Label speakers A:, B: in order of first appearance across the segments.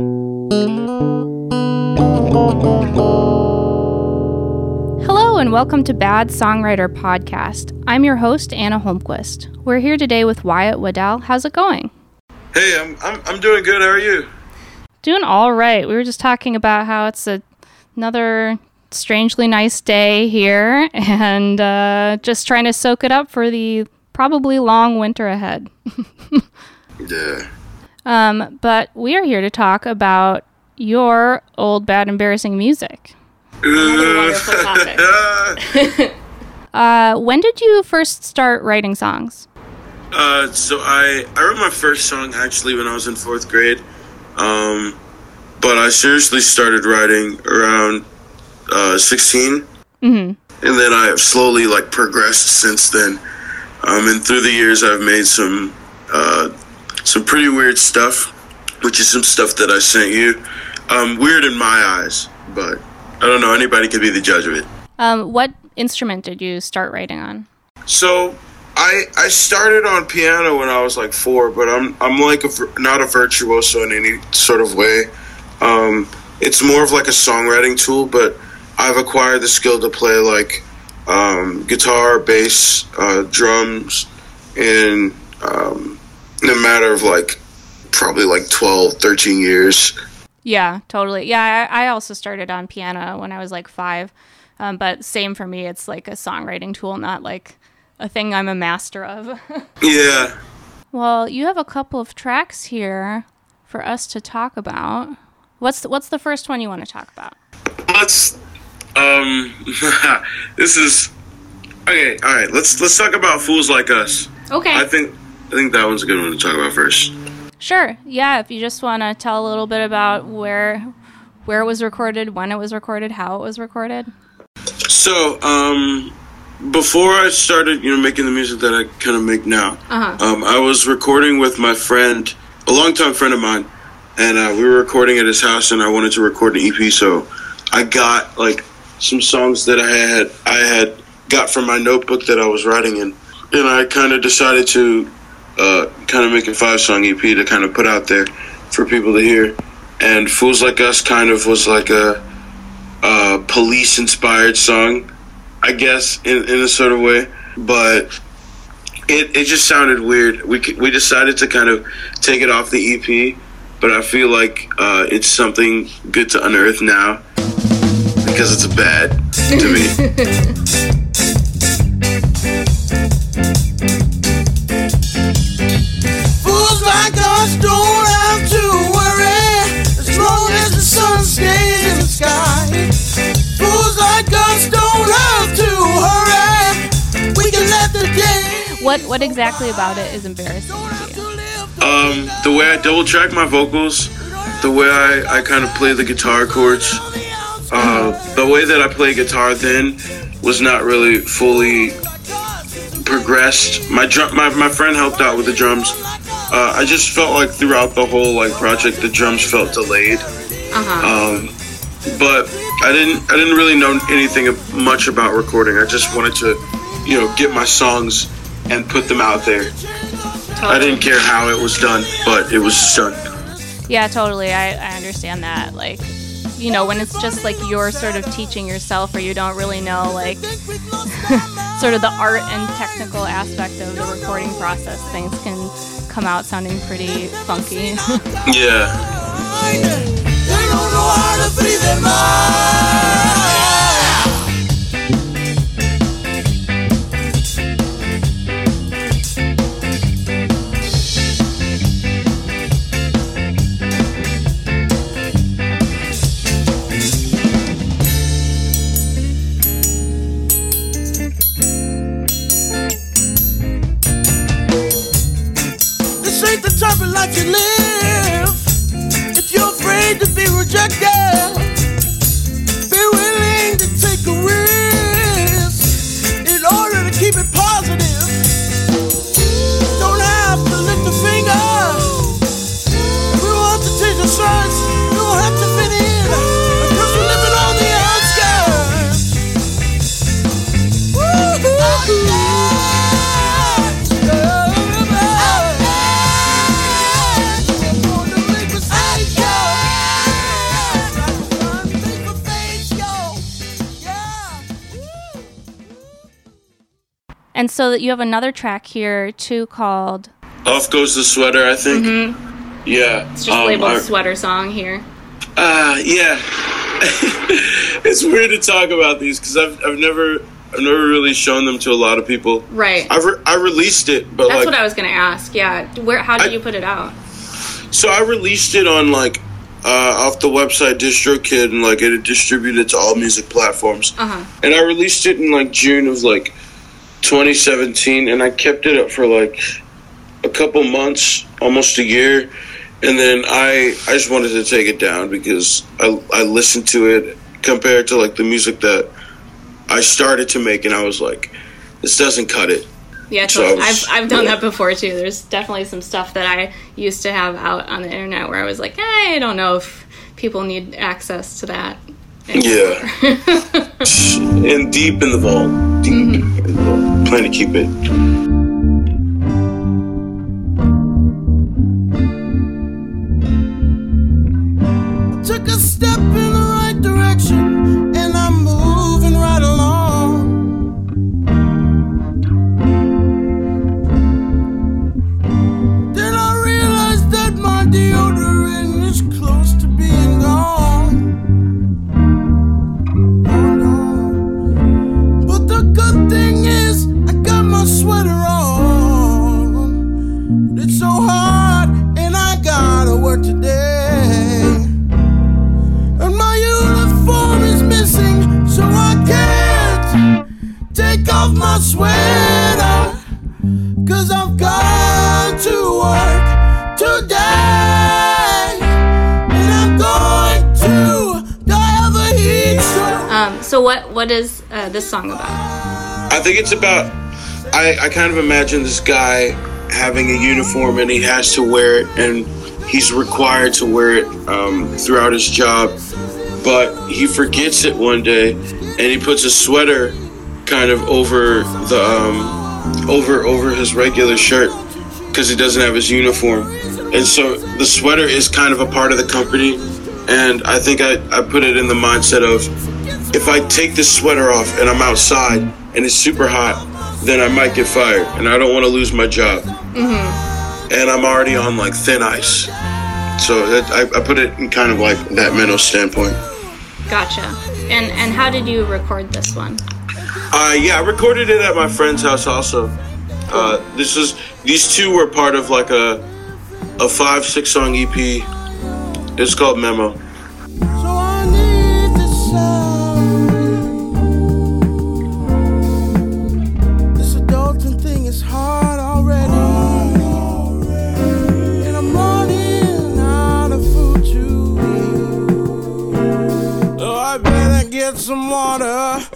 A: Hello and welcome to Bad Songwriter Podcast. I'm your host, Anna Holmquist. We're here today with Wyatt Waddell. How's it going?
B: Hey, I'm, I'm, I'm doing good. How are you?
A: Doing all right. We were just talking about how it's a, another strangely nice day here and uh, just trying to soak it up for the probably long winter ahead.
B: Yeah.
A: Um, but we are here to talk about your old, bad, embarrassing music. Another wonderful topic. Uh, when did you first start writing songs?
B: uh, so I I wrote my first song actually when I was in fourth grade, um, but I seriously started writing around uh, 16,
A: hmm
B: and then I have slowly like progressed since then. Um, and through the years, I've made some uh, some pretty weird stuff, which is some stuff that I sent you. Um, weird in my eyes, but I don't know. Anybody could be the judge of it.
A: Um, what instrument did you start writing on?
B: So I I started on piano when I was like four, but I'm I'm like a, not a virtuoso in any sort of way. Um, it's more of like a songwriting tool, but I've acquired the skill to play like um, guitar, bass, uh, drums, and um, in a matter of like probably like 12, 13 years.
A: Yeah, totally. Yeah, I, I also started on piano when I was like five. Um, but same for me. It's like a songwriting tool, not like a thing I'm a master of.
B: Yeah.
A: well, you have a couple of tracks here for us to talk about. What's the, what's the first one you want to talk about?
B: let's um this is okay all right let's let's talk about fools like us
A: Okay.
B: i think i think that one's a good one to talk about first
A: Sure. Yeah, if you just want to tell a little bit about where where it was recorded, when it was recorded, how it was recorded.
B: so um before i started you know making the music that i kind of make now
A: Uh-huh.
B: um i was recording with my friend a longtime friend of mine and uh, we were recording at his house and i wanted to record an ep so i got like some songs that i had i had got from my notebook that i was writing in and i kind of decided to uh, kind of make a five song ep to kind of put out there for people to hear and fools like us kind of was like a, a police inspired song i guess in, in a sort of way but it, it just sounded weird. We we decided to kind of take it off the EP, but I feel like uh, it's something good to unearth now because it's bad to me.
A: What what exactly about it is embarrassing to you?
B: Um, the way I double track my vocals, the way I, I kind of play the guitar chords, uh, the way that I play guitar then was not really fully progressed. My drum, my, my friend helped out with the drums. Uh, I just felt like throughout the whole like project, the drums felt delayed. Uh-huh. Um, but I didn't I didn't really know anything much about recording. I just wanted to, you know, get my songs and put them out there. I didn't care how it was done, but it was done.
A: Yeah, totally. I, I understand that. Like, you know, when it's just like you're sort of teaching yourself or you don't really know, like, sort of the art and technical aspect of the recording process, things can come out sounding pretty funky.
B: Yeah.
A: So that you have another track here too called
B: Off goes the sweater. I think. Yeah.
A: Mm-hmm. it's just
B: um,
A: labeled
B: I-
A: sweater song here.
B: Uh, yeah. it's weird to talk about these because I've, I've never I've never really shown them to a lot of people.
A: Right.
B: I've re- I released it, but
A: That's
B: like
A: what I was gonna ask. Yeah. Where? How did
B: I-
A: you put it out?
B: so I released it on like uh, off the website DistroKid and like it distributed to all music platforms.
A: Uh huh.
B: And I released it in like June of like 2017, and I kept it up for like a couple months, almost a year, and then I I just wanted to take it down because I I listened to it compared to like the music that I started to make, and I was like, this doesn't cut it.
A: Yeah, totally.
B: I was-
A: I've I've done
B: yeah.
A: that before too. There's definitely some stuff that I used to have out on the internet where I was like, "Eh, I don't know if people need access to that.
B: Yeah, and deep in the vault, deep mm-hmm. in the vault. Plan to keep it.
C: Cause I've got to work today. And I'm going to die of a heat stroke.
A: Um, so what what is uh, this song about?
B: I think it's about. I, I kind of imagine this guy having a uniform and he has to wear it and he's required to wear it um, throughout his job, but he forgets it one day and he puts a sweater kind of over the um, over over his regular shirt because he doesn't have his uniform, and so the sweater is kind of a part of the company. And I think I, I put it in the mindset of if I take this sweater off and I'm outside and it's super hot, then I might get fired, and I don't want to lose my job. And I'm already on like thin ice, so that, I, I put it in kind of like that mental standpoint.
A: Gotcha. And and how did you record this one?
B: Uh, yeah, I recorded it at my friend's house also. Uh, this is these two were part of like a a five six song EP. It's called Memo.
C: Some water,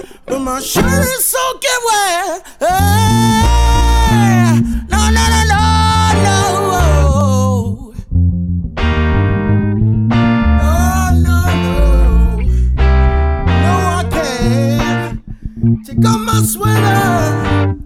C: my shirt is soaking wet. Hey, no, no, no, no, no. Oh, no, no. No, I can't take off my sweater.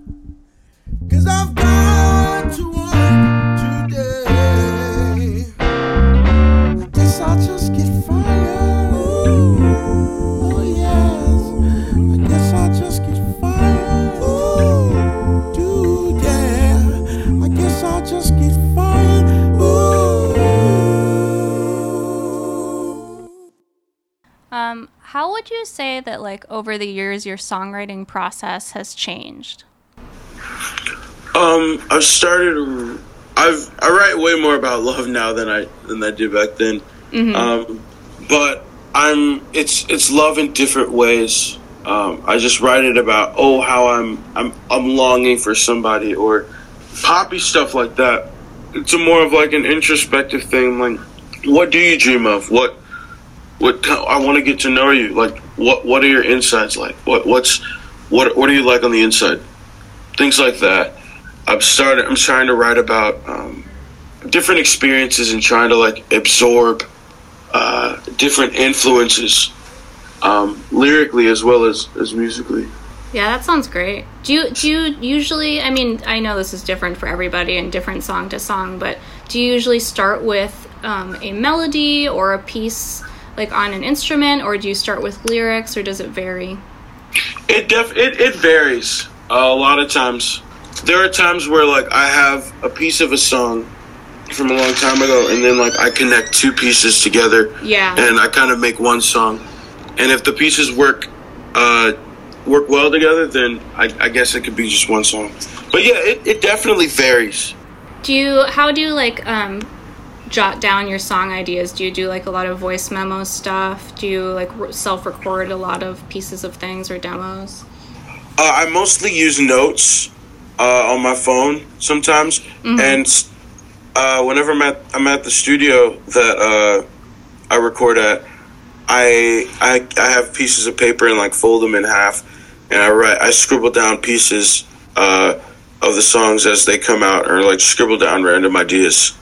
A: Over the years your songwriting process has changed?
B: Um, I've started. I've I write way more about love now than I than I did back then. Um, but I'm it's it's love in different ways. Um, I just write it about oh how I'm I'm I'm longing for somebody or poppy stuff like that. It's a more of like an introspective thing. Like, what do you dream of? What what I want to get to know you. Like, what what are your insides like? What what's what what are you like on the inside? Things like that. I've started. I'm trying to write about um, different experiences and trying to like absorb uh, different influences, um, lyrically as well as as musically.
A: Yeah, that sounds great. Do you do you usually? I mean, I know this is different for everybody and different song to song, but do you usually start with um, a melody or a piece like on an instrument, or do you start with lyrics, or does it vary?
B: It def it, it varies. a lot of times. There are times where like I have a piece of a song from a long time ago, and then like I connect two pieces together,
A: Yeah.
B: and I kind of make one song. And if the pieces work uh, work well together, then I, I guess it could be just one song. But yeah, it, it definitely varies.
A: Do you how do you like um jot down your song ideas? Do you do like a lot of voice memo stuff? Do you like r- self-record a lot of pieces of things or demos?
B: Uh, I mostly use notes uh, on my phone sometimes, and uh, whenever I'm at I'm at the studio that uh, I record at, I, I I have pieces of paper and like fold them in half, and I write I scribble down pieces uh, of the songs as they come out, or like scribble down random ideas.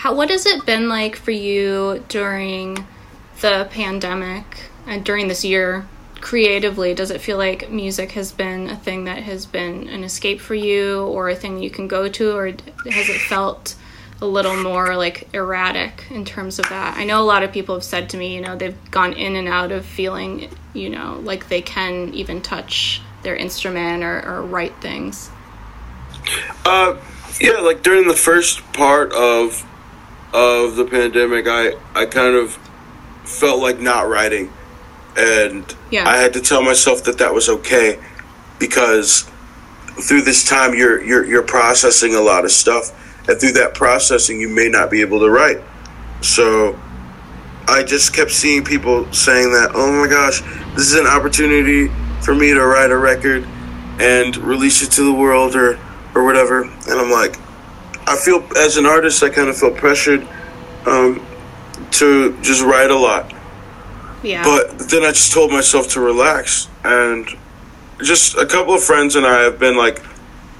A: How what has it been like for you during the pandemic and during this year creatively? Does it feel like music has been a thing that has been an escape for you or a thing you can go to or has it felt a little more like erratic in terms of that? I know a lot of people have said to me, you know, they've gone in and out of feeling, you know, like they can even touch their instrument or, or write things.
B: Uh, yeah, like during the first part of of the pandemic, I I kind of felt like not writing, and
A: Yeah.
B: I had to tell myself that that was okay because through this time you're you're you're processing a lot of stuff, and through that processing you may not be able to write. So I just kept seeing people saying that, oh my gosh, this is an opportunity for me to write a record and release it to the world or or whatever. And I'm like, I feel as an artist, I kind of feel pressured um, to just write a lot.
A: Yeah.
B: But then I just told myself to relax, and just a couple of friends and I have been like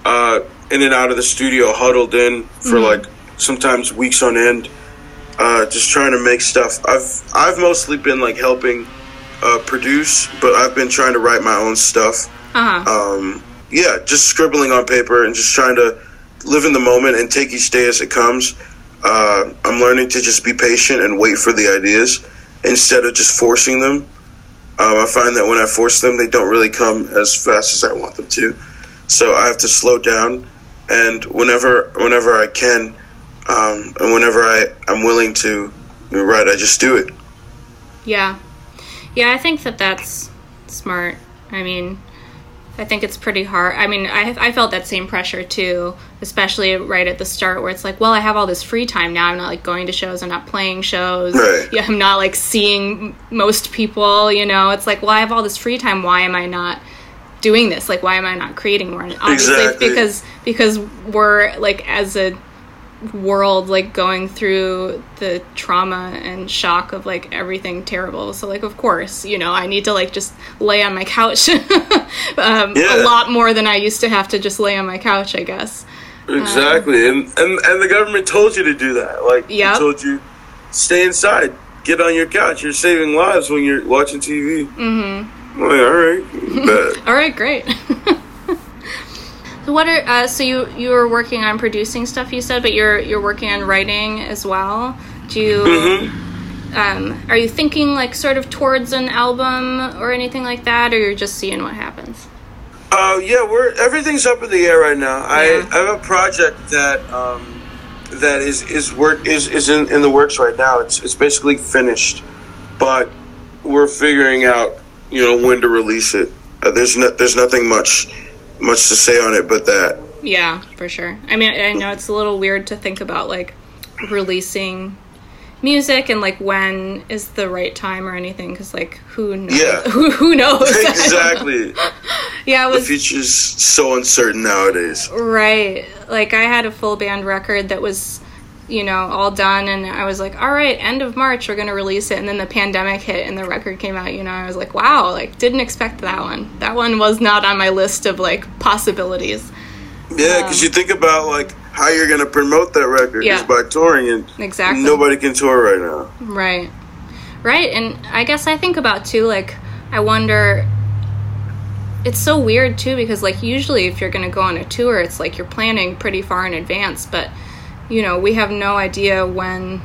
B: uh, in and out of the studio, huddled in for like sometimes weeks on end, uh, just trying to make stuff. I've I've mostly been like helping uh, produce, but I've been trying to write my own stuff.
A: uh-huh.
B: Um, yeah, just scribbling on paper and just trying to live in the moment and take each day as it comes. Uh, I'm learning to just be patient and wait for the ideas instead of just forcing them. Um, I find that when I force them, they don't really come as fast as I want them to. So I have to slow down, and whenever whenever I can, um, and whenever I I'm willing to write, I just do it.
A: Yeah. Yeah, I think that that's smart. I mean, I think it's pretty hard. I mean, I, I felt that same pressure too, especially right at the start where it's like, well, I have all this free time now. I'm not like going to shows, I'm not playing shows.
B: Right.
A: Yeah, I'm not like seeing most people, you know. It's like, well, I have all this free time. Why am I not doing this? Like, why am I not creating more? And obviously,
B: Exactly.
A: because because we're like as a world like going through the trauma and shock of like everything terrible so like of course you know i need to like just lay on my couch um, a lot more than i used to have to just lay on my couch i guess
B: Exactly, and, and and the government told you to do that. Like, they told you, stay inside, get on your couch. You're saving lives when you're watching TV. Mm-hmm. Like, all right
A: all right great so what are uh, so you you were working on producing stuff you said but you're you're working on writing as well do you
B: Mm-hmm.
A: um, are you thinking like sort of towards an album or anything like that or you're just seeing what happens
B: Uh, yeah, we're everything's up in the air right now. I, I have a project that um, that is is work is, is in, in the works right now. It's it's basically finished, but we're figuring out you know when to release it. Uh, there's no, there's nothing much much to say on it, but that
A: Yeah, for sure. I mean, I know it's a little weird to think about like releasing music and like when is the right time or anything because like who knows?
B: Yeah.
A: who, who knows?
B: exactly.
A: yeah, it
B: the future's so uncertain nowadays.
A: right. Like I had a full band record that was you know all done and i was like all right end of march we're going to release it and then the pandemic hit and the record came out you know i was like wow like didn't expect that one that one was not on my list of like possibilities
B: Yeah, because you think about like how you're gonna promote that record
A: Yeah.
B: is by touring, and
A: Exactly.
B: nobody can tour right now.
A: Right. Right. And I guess I think about too, like, I wonder. It's so weird too because, like, usually if you're going to go on a tour, it's like you're planning pretty far in advance, but, you know, we have no idea when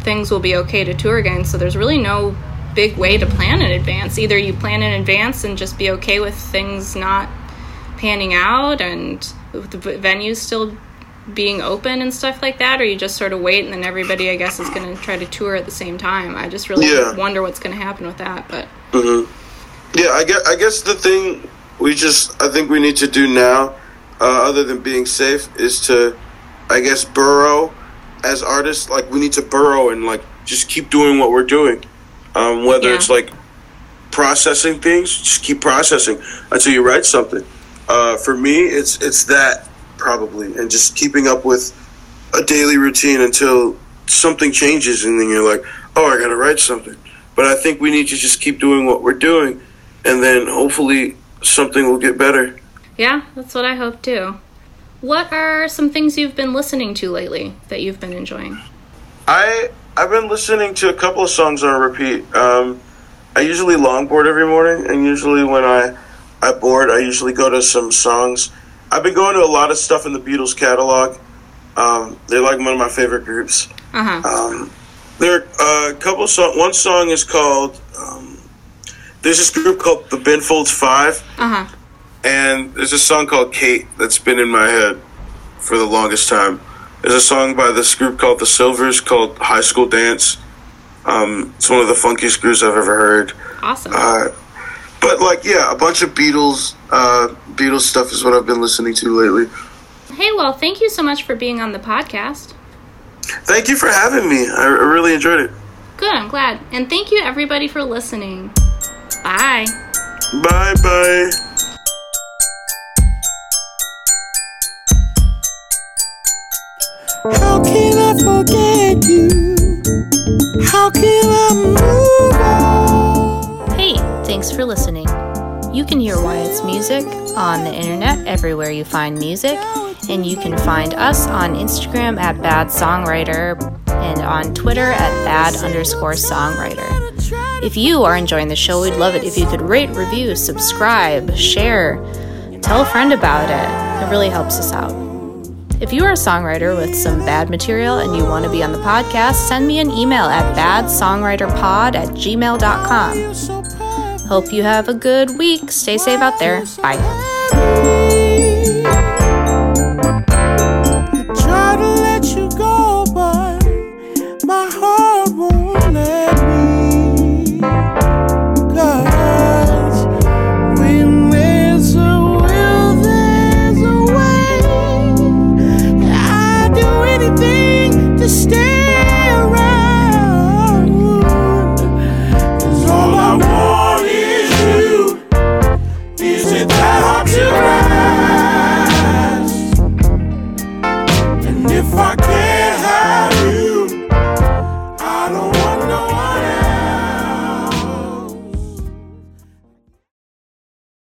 A: things will be okay to tour again, so there's really no big way to plan in advance. Either you plan in advance and just be okay with things not panning out and the venues still being open and stuff like that or you just sort of wait and then everybody i guess is going to try to tour at the same time i just really
B: Yeah.
A: wonder what's going to happen with that but
B: Yeah, I guess, I guess the thing we just I think we need to do now, uh, other than being safe, is to I guess burrow as artists. Like we need to burrow and like just keep doing what we're doing. Um, whether
A: Yeah.
B: it's like processing things, just keep processing until you write something. Uh, for me, it's it's that probably, and just keeping up with a daily routine until something changes, and then you're like, oh, I gotta write something. But I think we need to just keep doing what we're doing, and then hopefully something will get better.
A: yeah that's what i hope too what are some things you've been listening to lately that you've been enjoying
B: I I've been listening to a couple of songs on repeat. Um, I usually longboard every morning, and usually when I I board, I usually go to some songs. I've been going to a lot of stuff in the Beatles catalog. Um, they're like one of my favorite groups.
A: uh-huh
B: Um, there are a couple song. One song is called. Um, there's this group called the Ben Folds Five,
A: uh-huh
B: and there's a song called Kate that's been in my head for the longest time. There's a song by this group called the Silvers called High School Dance. Um, it's one of the funkiest groups I've ever heard.
A: awesome
B: Uh, but like, yeah, a bunch of Beatles, uh, Beatles stuff is what I've been listening to lately.
A: hey well thank you so much for being on the podcast
B: Thank you for having me. I, I really enjoyed it.
A: good i'm glad and thank you everybody for listening bye
B: Bye bye.
C: How can I forget you? How can I move on?
A: Hey, thanks for listening. You can hear Wyatt's music on the internet everywhere you find music, and you can find us on Instagram at Bad Songwriter and on Twitter at Bad underscore Songwriter. If you are enjoying the show, we'd love it if you could rate, review, subscribe, share, tell a friend about it. It really helps us out. If you are a songwriter with some bad material and you want to be on the podcast, send me an email at badsongwriterpod at gmail.com. Hope you have a good week. Stay safe out there. Bye.